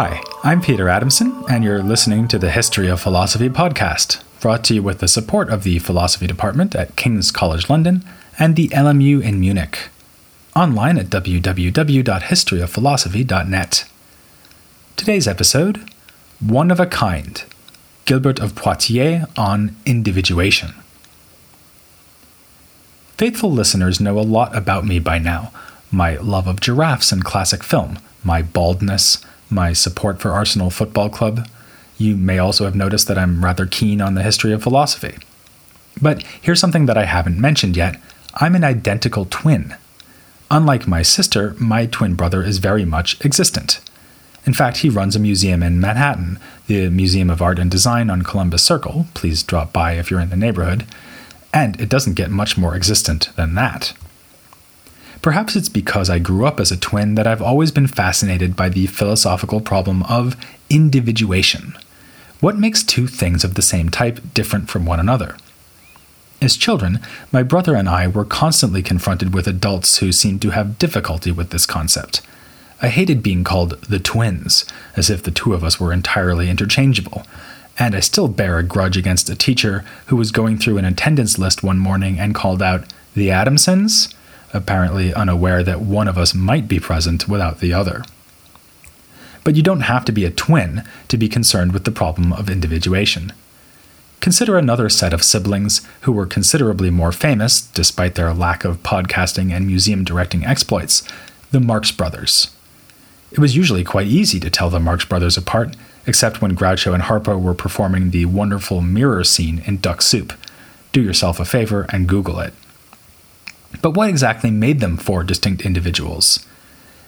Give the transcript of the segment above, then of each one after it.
Hi, I'm Peter Adamson, and you're listening to the History of Philosophy podcast, brought to you with the support of the Philosophy Department at King's College London and the LMU in Munich. Online at www.historyofphilosophy.net. Today's episode One of a Kind Gilbert of Poitiers on Individuation. Faithful listeners know a lot about me by now my love of giraffes and classic film, my baldness, my support for Arsenal Football Club. You may also have noticed that I'm rather keen on the history of philosophy. But here's something that I haven't mentioned yet I'm an identical twin. Unlike my sister, my twin brother is very much existent. In fact, he runs a museum in Manhattan, the Museum of Art and Design on Columbus Circle. Please drop by if you're in the neighborhood. And it doesn't get much more existent than that. Perhaps it's because I grew up as a twin that I've always been fascinated by the philosophical problem of individuation. What makes two things of the same type different from one another? As children, my brother and I were constantly confronted with adults who seemed to have difficulty with this concept. I hated being called the twins, as if the two of us were entirely interchangeable, and I still bear a grudge against a teacher who was going through an attendance list one morning and called out, The Adamsons? Apparently unaware that one of us might be present without the other. But you don't have to be a twin to be concerned with the problem of individuation. Consider another set of siblings who were considerably more famous, despite their lack of podcasting and museum directing exploits the Marx Brothers. It was usually quite easy to tell the Marx Brothers apart, except when Groucho and Harpo were performing the wonderful mirror scene in Duck Soup. Do yourself a favor and Google it. But what exactly made them four distinct individuals?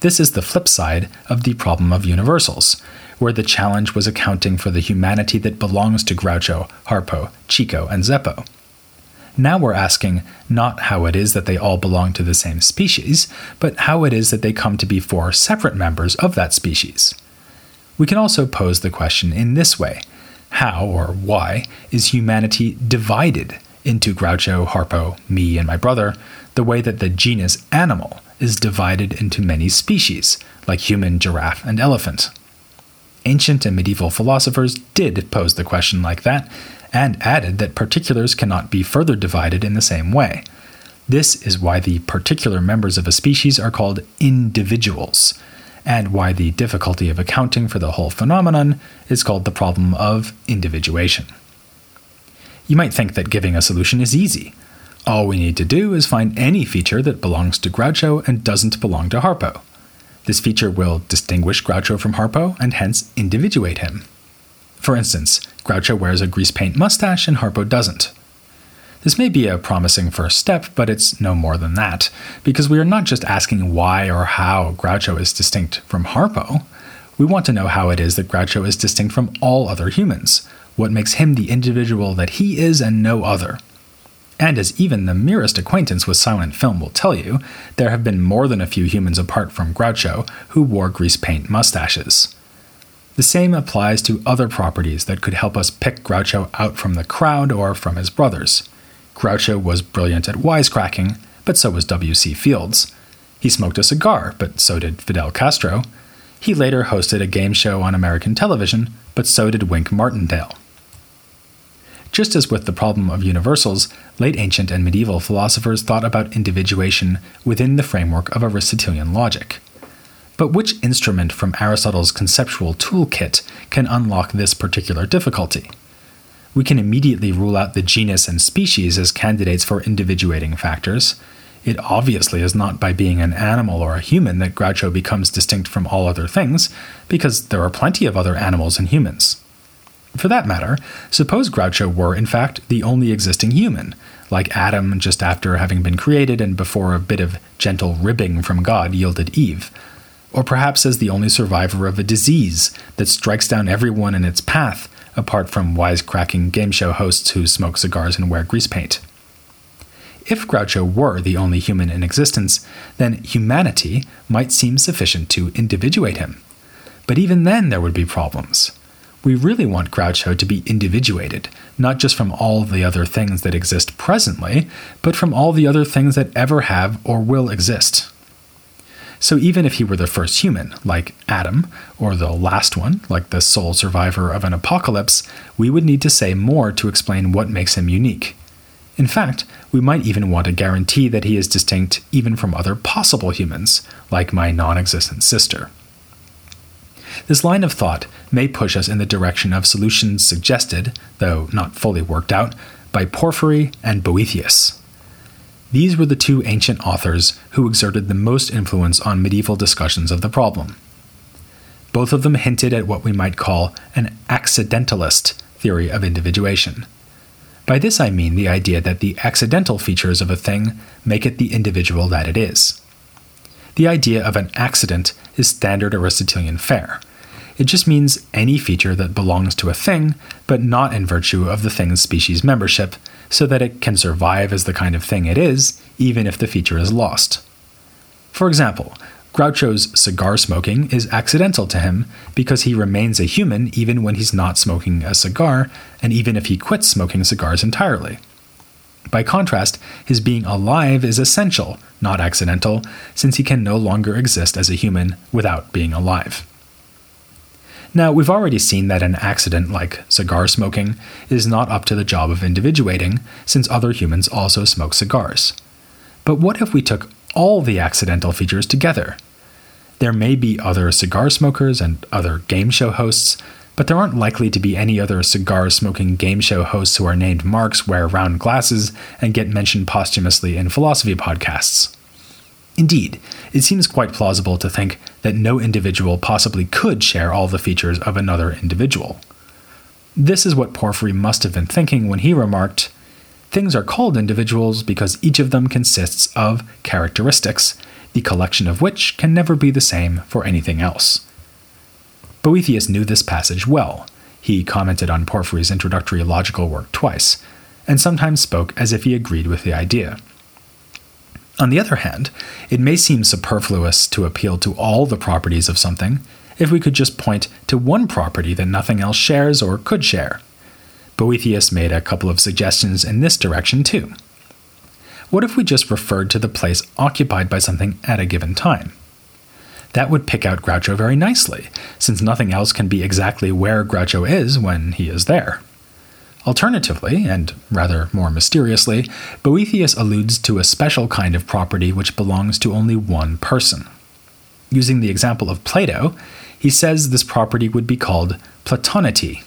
This is the flip side of the problem of universals, where the challenge was accounting for the humanity that belongs to Groucho, Harpo, Chico, and Zeppo. Now we're asking not how it is that they all belong to the same species, but how it is that they come to be four separate members of that species. We can also pose the question in this way How or why is humanity divided into Groucho, Harpo, me, and my brother, the way that the genus animal is divided into many species, like human, giraffe, and elephant. Ancient and medieval philosophers did pose the question like that, and added that particulars cannot be further divided in the same way. This is why the particular members of a species are called individuals, and why the difficulty of accounting for the whole phenomenon is called the problem of individuation. You might think that giving a solution is easy. All we need to do is find any feature that belongs to Groucho and doesn't belong to Harpo. This feature will distinguish Groucho from Harpo and hence individuate him. For instance, Groucho wears a grease paint mustache and Harpo doesn't. This may be a promising first step, but it's no more than that, because we are not just asking why or how Groucho is distinct from Harpo. We want to know how it is that Groucho is distinct from all other humans, what makes him the individual that he is and no other. And as even the merest acquaintance with silent film will tell you, there have been more than a few humans apart from Groucho who wore grease paint mustaches. The same applies to other properties that could help us pick Groucho out from the crowd or from his brothers. Groucho was brilliant at wisecracking, but so was W.C. Fields. He smoked a cigar, but so did Fidel Castro. He later hosted a game show on American television, but so did Wink Martindale. Just as with the problem of universals, late ancient and medieval philosophers thought about individuation within the framework of Aristotelian logic. But which instrument from Aristotle's conceptual toolkit can unlock this particular difficulty? We can immediately rule out the genus and species as candidates for individuating factors. It obviously is not by being an animal or a human that Groucho becomes distinct from all other things, because there are plenty of other animals and humans. For that matter, suppose Groucho were, in fact, the only existing human, like Adam just after having been created and before a bit of gentle ribbing from God yielded Eve. Or perhaps as the only survivor of a disease that strikes down everyone in its path, apart from wisecracking game show hosts who smoke cigars and wear grease paint. If Groucho were the only human in existence, then humanity might seem sufficient to individuate him. But even then, there would be problems. We really want Groucho to be individuated, not just from all the other things that exist presently, but from all the other things that ever have or will exist. So even if he were the first human, like Adam, or the last one, like the sole survivor of an apocalypse, we would need to say more to explain what makes him unique. In fact, we might even want to guarantee that he is distinct even from other possible humans, like my non existent sister. This line of thought may push us in the direction of solutions suggested, though not fully worked out, by Porphyry and Boethius. These were the two ancient authors who exerted the most influence on medieval discussions of the problem. Both of them hinted at what we might call an accidentalist theory of individuation. By this I mean the idea that the accidental features of a thing make it the individual that it is. The idea of an accident is standard Aristotelian fare. It just means any feature that belongs to a thing, but not in virtue of the thing's species membership, so that it can survive as the kind of thing it is, even if the feature is lost. For example, Groucho's cigar smoking is accidental to him because he remains a human even when he's not smoking a cigar, and even if he quits smoking cigars entirely. By contrast, his being alive is essential, not accidental, since he can no longer exist as a human without being alive. Now, we've already seen that an accident like cigar smoking is not up to the job of individuating, since other humans also smoke cigars. But what if we took all the accidental features together? There may be other cigar smokers and other game show hosts, but there aren't likely to be any other cigar smoking game show hosts who are named Marx, wear round glasses, and get mentioned posthumously in philosophy podcasts. Indeed, it seems quite plausible to think that no individual possibly could share all the features of another individual. This is what Porphyry must have been thinking when he remarked Things are called individuals because each of them consists of characteristics, the collection of which can never be the same for anything else. Boethius knew this passage well. He commented on Porphyry's introductory logical work twice, and sometimes spoke as if he agreed with the idea. On the other hand, it may seem superfluous to appeal to all the properties of something if we could just point to one property that nothing else shares or could share. Boethius made a couple of suggestions in this direction too. What if we just referred to the place occupied by something at a given time? That would pick out Groucho very nicely, since nothing else can be exactly where Groucho is when he is there. Alternatively, and rather more mysteriously, Boethius alludes to a special kind of property which belongs to only one person. Using the example of Plato, he says this property would be called platonity.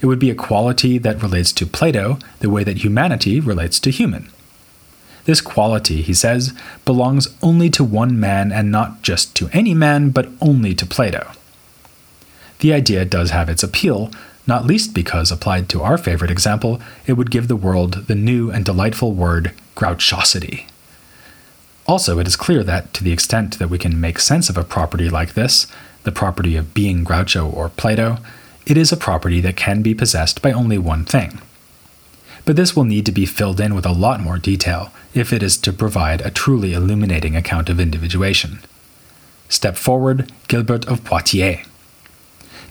It would be a quality that relates to Plato the way that humanity relates to human. This quality, he says, belongs only to one man and not just to any man, but only to Plato. The idea does have its appeal, not least because, applied to our favorite example, it would give the world the new and delightful word grouchosity. Also, it is clear that, to the extent that we can make sense of a property like this, the property of being Groucho or Plato, it is a property that can be possessed by only one thing. But this will need to be filled in with a lot more detail if it is to provide a truly illuminating account of individuation. Step forward, Gilbert of Poitiers.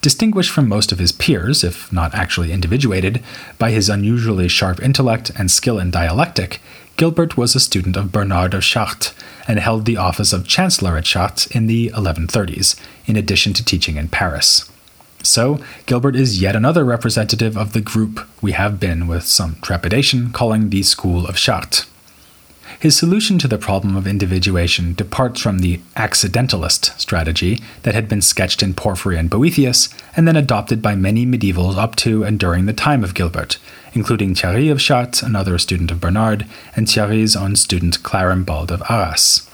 Distinguished from most of his peers, if not actually individuated, by his unusually sharp intellect and skill in dialectic, Gilbert was a student of Bernard of Chartres and held the office of Chancellor at Chartres in the 1130s, in addition to teaching in Paris. So, Gilbert is yet another representative of the group we have been, with some trepidation, calling the School of Chartres. His solution to the problem of individuation departs from the accidentalist strategy that had been sketched in Porphyry and Boethius, and then adopted by many medievals up to and during the time of Gilbert, including Thierry of Chartres, another student of Bernard, and Thierry's own student Clarembald of Arras.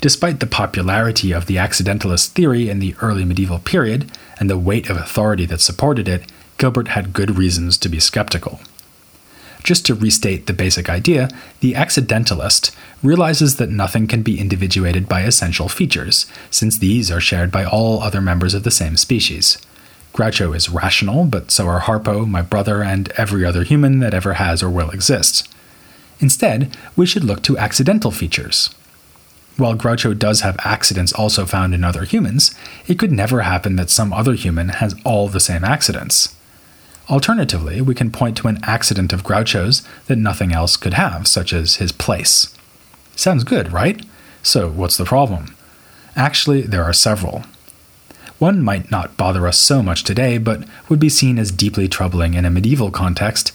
Despite the popularity of the accidentalist theory in the early medieval period and the weight of authority that supported it, Gilbert had good reasons to be skeptical. Just to restate the basic idea, the accidentalist realizes that nothing can be individuated by essential features, since these are shared by all other members of the same species. Groucho is rational, but so are Harpo, my brother, and every other human that ever has or will exist. Instead, we should look to accidental features. While Groucho does have accidents also found in other humans, it could never happen that some other human has all the same accidents. Alternatively, we can point to an accident of Groucho's that nothing else could have, such as his place. Sounds good, right? So, what's the problem? Actually, there are several. One might not bother us so much today, but would be seen as deeply troubling in a medieval context.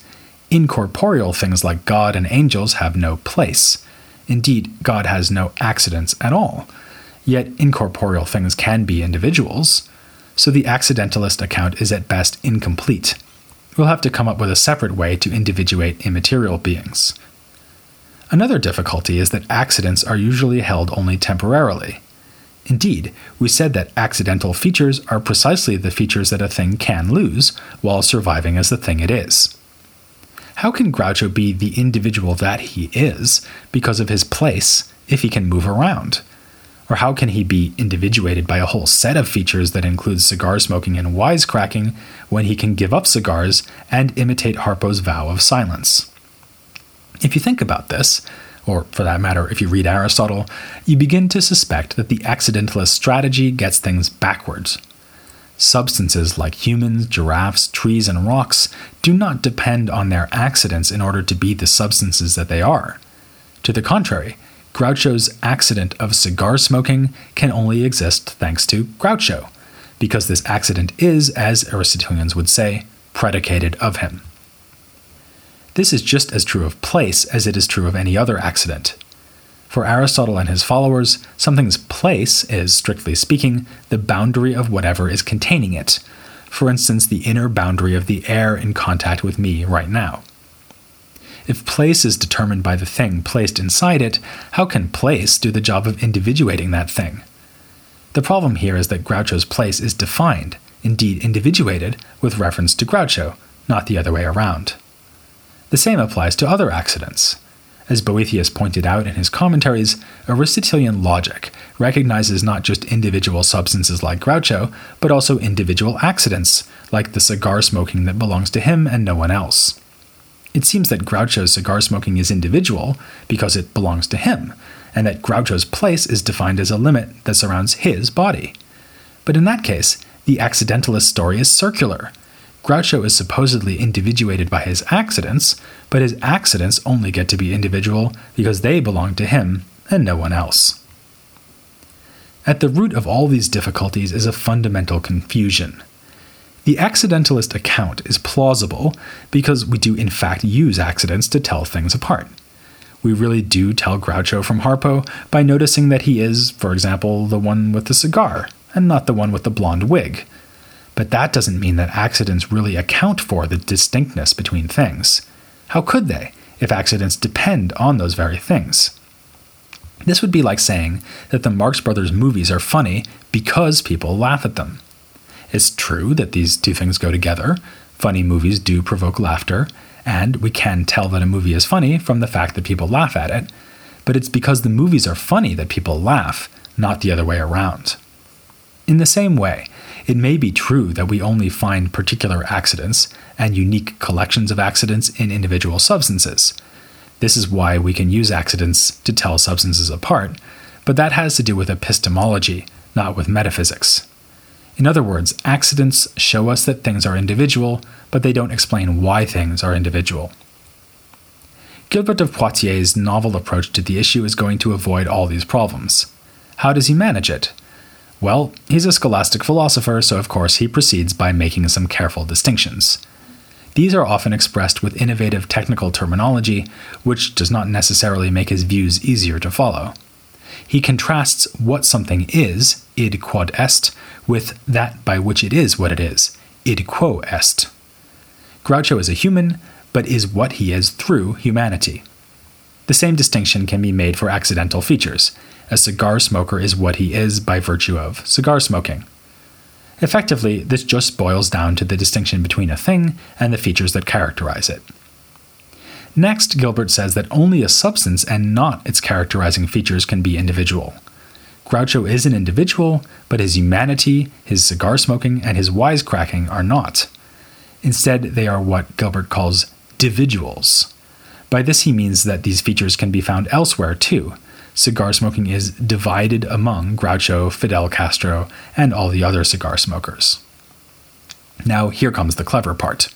Incorporeal things like God and angels have no place. Indeed, God has no accidents at all. Yet incorporeal things can be individuals, so the accidentalist account is at best incomplete. We'll have to come up with a separate way to individuate immaterial beings. Another difficulty is that accidents are usually held only temporarily. Indeed, we said that accidental features are precisely the features that a thing can lose while surviving as the thing it is. How can Groucho be the individual that he is because of his place if he can move around? Or how can he be individuated by a whole set of features that includes cigar smoking and wisecracking when he can give up cigars and imitate Harpo's vow of silence? If you think about this, or for that matter, if you read Aristotle, you begin to suspect that the accidentalist strategy gets things backwards. Substances like humans, giraffes, trees, and rocks do not depend on their accidents in order to be the substances that they are. To the contrary, Groucho's accident of cigar smoking can only exist thanks to Groucho, because this accident is, as Aristotelians would say, predicated of him. This is just as true of place as it is true of any other accident. For Aristotle and his followers, something's place is, strictly speaking, the boundary of whatever is containing it. For instance, the inner boundary of the air in contact with me right now. If place is determined by the thing placed inside it, how can place do the job of individuating that thing? The problem here is that Groucho's place is defined, indeed individuated, with reference to Groucho, not the other way around. The same applies to other accidents. As Boethius pointed out in his commentaries, Aristotelian logic recognizes not just individual substances like Groucho, but also individual accidents, like the cigar smoking that belongs to him and no one else. It seems that Groucho's cigar smoking is individual because it belongs to him, and that Groucho's place is defined as a limit that surrounds his body. But in that case, the accidentalist story is circular. Groucho is supposedly individuated by his accidents, but his accidents only get to be individual because they belong to him and no one else. At the root of all these difficulties is a fundamental confusion. The accidentalist account is plausible because we do, in fact, use accidents to tell things apart. We really do tell Groucho from Harpo by noticing that he is, for example, the one with the cigar, and not the one with the blonde wig. But that doesn't mean that accidents really account for the distinctness between things. How could they, if accidents depend on those very things? This would be like saying that the Marx Brothers movies are funny because people laugh at them. It's true that these two things go together. Funny movies do provoke laughter, and we can tell that a movie is funny from the fact that people laugh at it. But it's because the movies are funny that people laugh, not the other way around. In the same way, it may be true that we only find particular accidents and unique collections of accidents in individual substances. This is why we can use accidents to tell substances apart, but that has to do with epistemology, not with metaphysics. In other words, accidents show us that things are individual, but they don't explain why things are individual. Gilbert of Poitiers' novel approach to the issue is going to avoid all these problems. How does he manage it? Well, he's a scholastic philosopher, so of course he proceeds by making some careful distinctions. These are often expressed with innovative technical terminology, which does not necessarily make his views easier to follow. He contrasts what something is, id quod est, with that by which it is what it is, id quo est. Groucho is a human, but is what he is through humanity. The same distinction can be made for accidental features. A cigar smoker is what he is by virtue of cigar smoking. Effectively, this just boils down to the distinction between a thing and the features that characterize it. Next, Gilbert says that only a substance and not its characterizing features can be individual. Groucho is an individual, but his humanity, his cigar smoking, and his wisecracking are not. Instead, they are what Gilbert calls dividuals. By this, he means that these features can be found elsewhere too. Cigar smoking is divided among Groucho, Fidel Castro, and all the other cigar smokers. Now, here comes the clever part.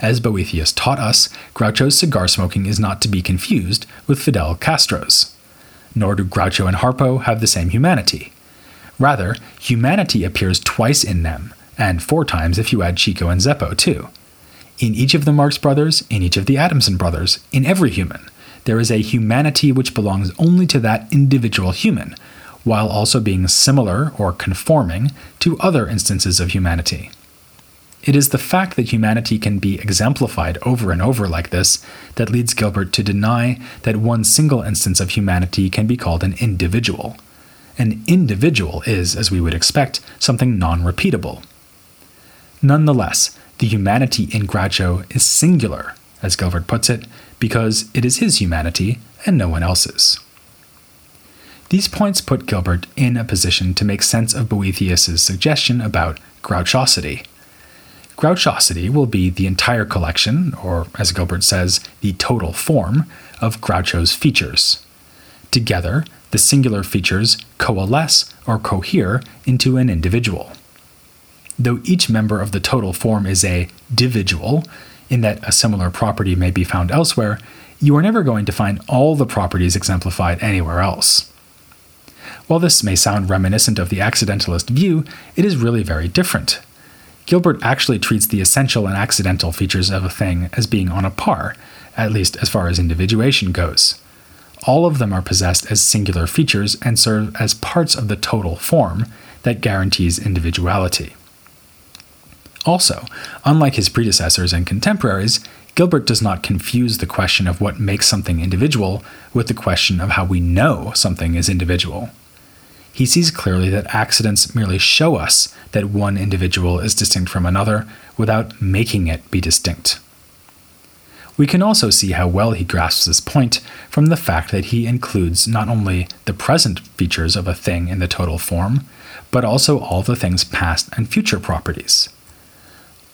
As Boethius taught us, Groucho's cigar smoking is not to be confused with Fidel Castro's nor do Groucho and Harpo have the same humanity. Rather, humanity appears twice in them, and four times if you add Chico and Zeppo, too. In each of the Marx brothers, in each of the Adamson brothers, in every human, there is a humanity which belongs only to that individual human, while also being similar or conforming to other instances of humanity. It is the fact that humanity can be exemplified over and over like this that leads Gilbert to deny that one single instance of humanity can be called an individual. An individual is, as we would expect, something non repeatable. Nonetheless, the humanity in Groucho is singular, as Gilbert puts it, because it is his humanity and no one else's. These points put Gilbert in a position to make sense of Boethius's suggestion about grouchosity. Grouchosity will be the entire collection, or as Gilbert says, the total form, of Groucho's features. Together, the singular features coalesce or cohere into an individual. Though each member of the total form is a dividual, in that a similar property may be found elsewhere, you are never going to find all the properties exemplified anywhere else. While this may sound reminiscent of the accidentalist view, it is really very different. Gilbert actually treats the essential and accidental features of a thing as being on a par, at least as far as individuation goes. All of them are possessed as singular features and serve as parts of the total form that guarantees individuality. Also, unlike his predecessors and contemporaries, Gilbert does not confuse the question of what makes something individual with the question of how we know something is individual. He sees clearly that accidents merely show us that one individual is distinct from another without making it be distinct. We can also see how well he grasps this point from the fact that he includes not only the present features of a thing in the total form, but also all the thing's past and future properties.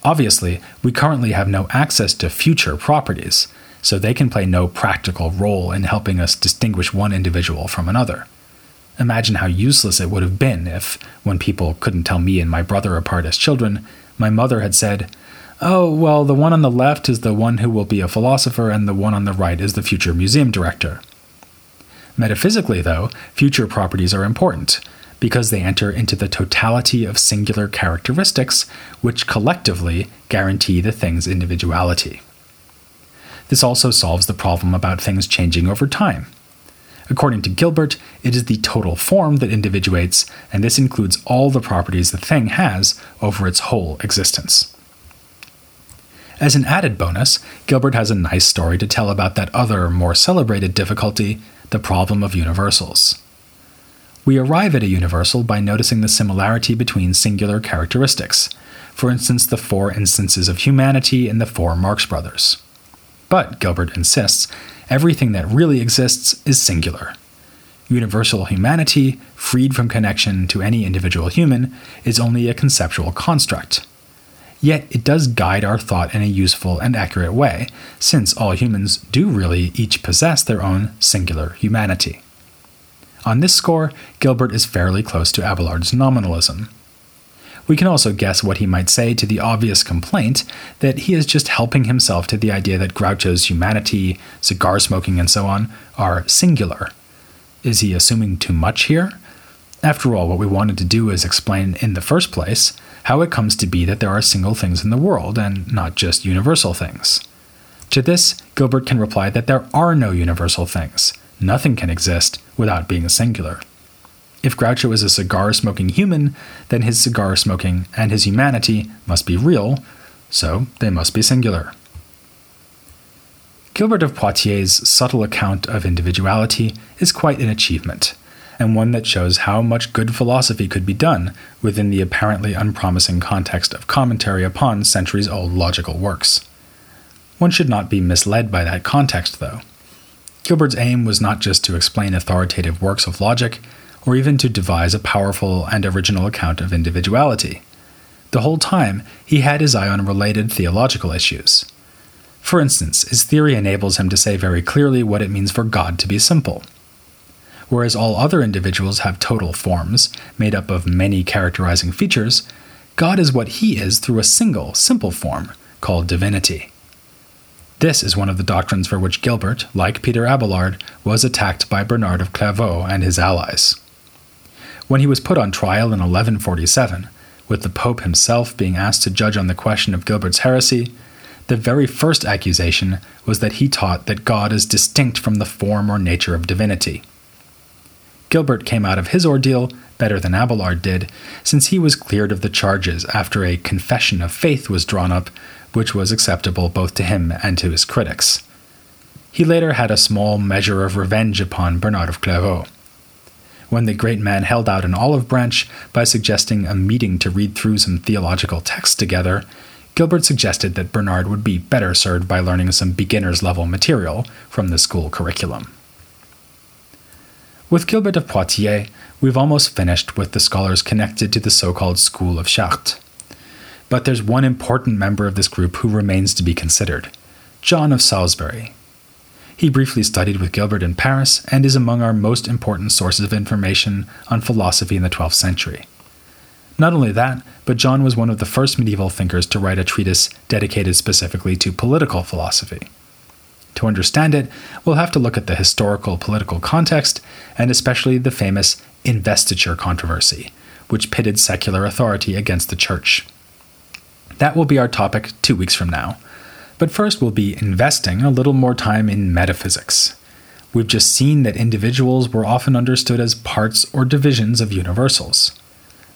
Obviously, we currently have no access to future properties, so they can play no practical role in helping us distinguish one individual from another. Imagine how useless it would have been if, when people couldn't tell me and my brother apart as children, my mother had said, Oh, well, the one on the left is the one who will be a philosopher, and the one on the right is the future museum director. Metaphysically, though, future properties are important, because they enter into the totality of singular characteristics which collectively guarantee the thing's individuality. This also solves the problem about things changing over time. According to Gilbert, it is the total form that individuates, and this includes all the properties the thing has over its whole existence. As an added bonus, Gilbert has a nice story to tell about that other, more celebrated difficulty the problem of universals we arrive at a universal by noticing the similarity between singular characteristics, for instance, the four instances of humanity in the four Marx brothers. But, Gilbert insists, everything that really exists is singular. Universal humanity, freed from connection to any individual human, is only a conceptual construct. Yet it does guide our thought in a useful and accurate way, since all humans do really each possess their own singular humanity. On this score, Gilbert is fairly close to Abelard's nominalism. We can also guess what he might say to the obvious complaint that he is just helping himself to the idea that Groucho's humanity, cigar smoking, and so on are singular. Is he assuming too much here? After all, what we wanted to do is explain in the first place how it comes to be that there are single things in the world and not just universal things. To this, Gilbert can reply that there are no universal things nothing can exist without being singular. If Groucho is a cigar smoking human, then his cigar smoking and his humanity must be real, so they must be singular. Gilbert of Poitiers' subtle account of individuality is quite an achievement, and one that shows how much good philosophy could be done within the apparently unpromising context of commentary upon centuries old logical works. One should not be misled by that context, though. Gilbert's aim was not just to explain authoritative works of logic, or even to devise a powerful and original account of individuality. The whole time, he had his eye on related theological issues. For instance, his theory enables him to say very clearly what it means for God to be simple. Whereas all other individuals have total forms, made up of many characterizing features, God is what he is through a single, simple form, called divinity. This is one of the doctrines for which Gilbert, like Peter Abelard, was attacked by Bernard of Clairvaux and his allies. When he was put on trial in 1147, with the Pope himself being asked to judge on the question of Gilbert's heresy, the very first accusation was that he taught that God is distinct from the form or nature of divinity. Gilbert came out of his ordeal better than Abelard did, since he was cleared of the charges after a confession of faith was drawn up, which was acceptable both to him and to his critics. He later had a small measure of revenge upon Bernard of Clairvaux. When the great man held out an olive branch by suggesting a meeting to read through some theological texts together, Gilbert suggested that Bernard would be better served by learning some beginner's level material from the school curriculum. With Gilbert of Poitiers, we've almost finished with the scholars connected to the so called School of Chartres. But there's one important member of this group who remains to be considered John of Salisbury. He briefly studied with Gilbert in Paris and is among our most important sources of information on philosophy in the 12th century. Not only that, but John was one of the first medieval thinkers to write a treatise dedicated specifically to political philosophy. To understand it, we'll have to look at the historical political context, and especially the famous investiture controversy, which pitted secular authority against the church. That will be our topic two weeks from now. But first, we'll be investing a little more time in metaphysics. We've just seen that individuals were often understood as parts or divisions of universals.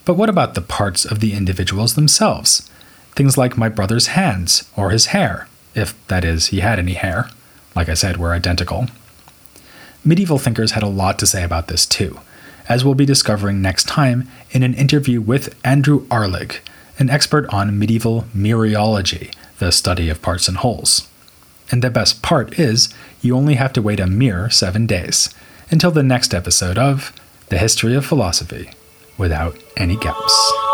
But what about the parts of the individuals themselves? Things like my brother's hands or his hair, if that is, he had any hair. Like I said, we're identical. Medieval thinkers had a lot to say about this too, as we'll be discovering next time in an interview with Andrew Arlig, an expert on medieval mereology, the study of parts and wholes. And the best part is, you only have to wait a mere seven days until the next episode of The History of Philosophy without any gaps.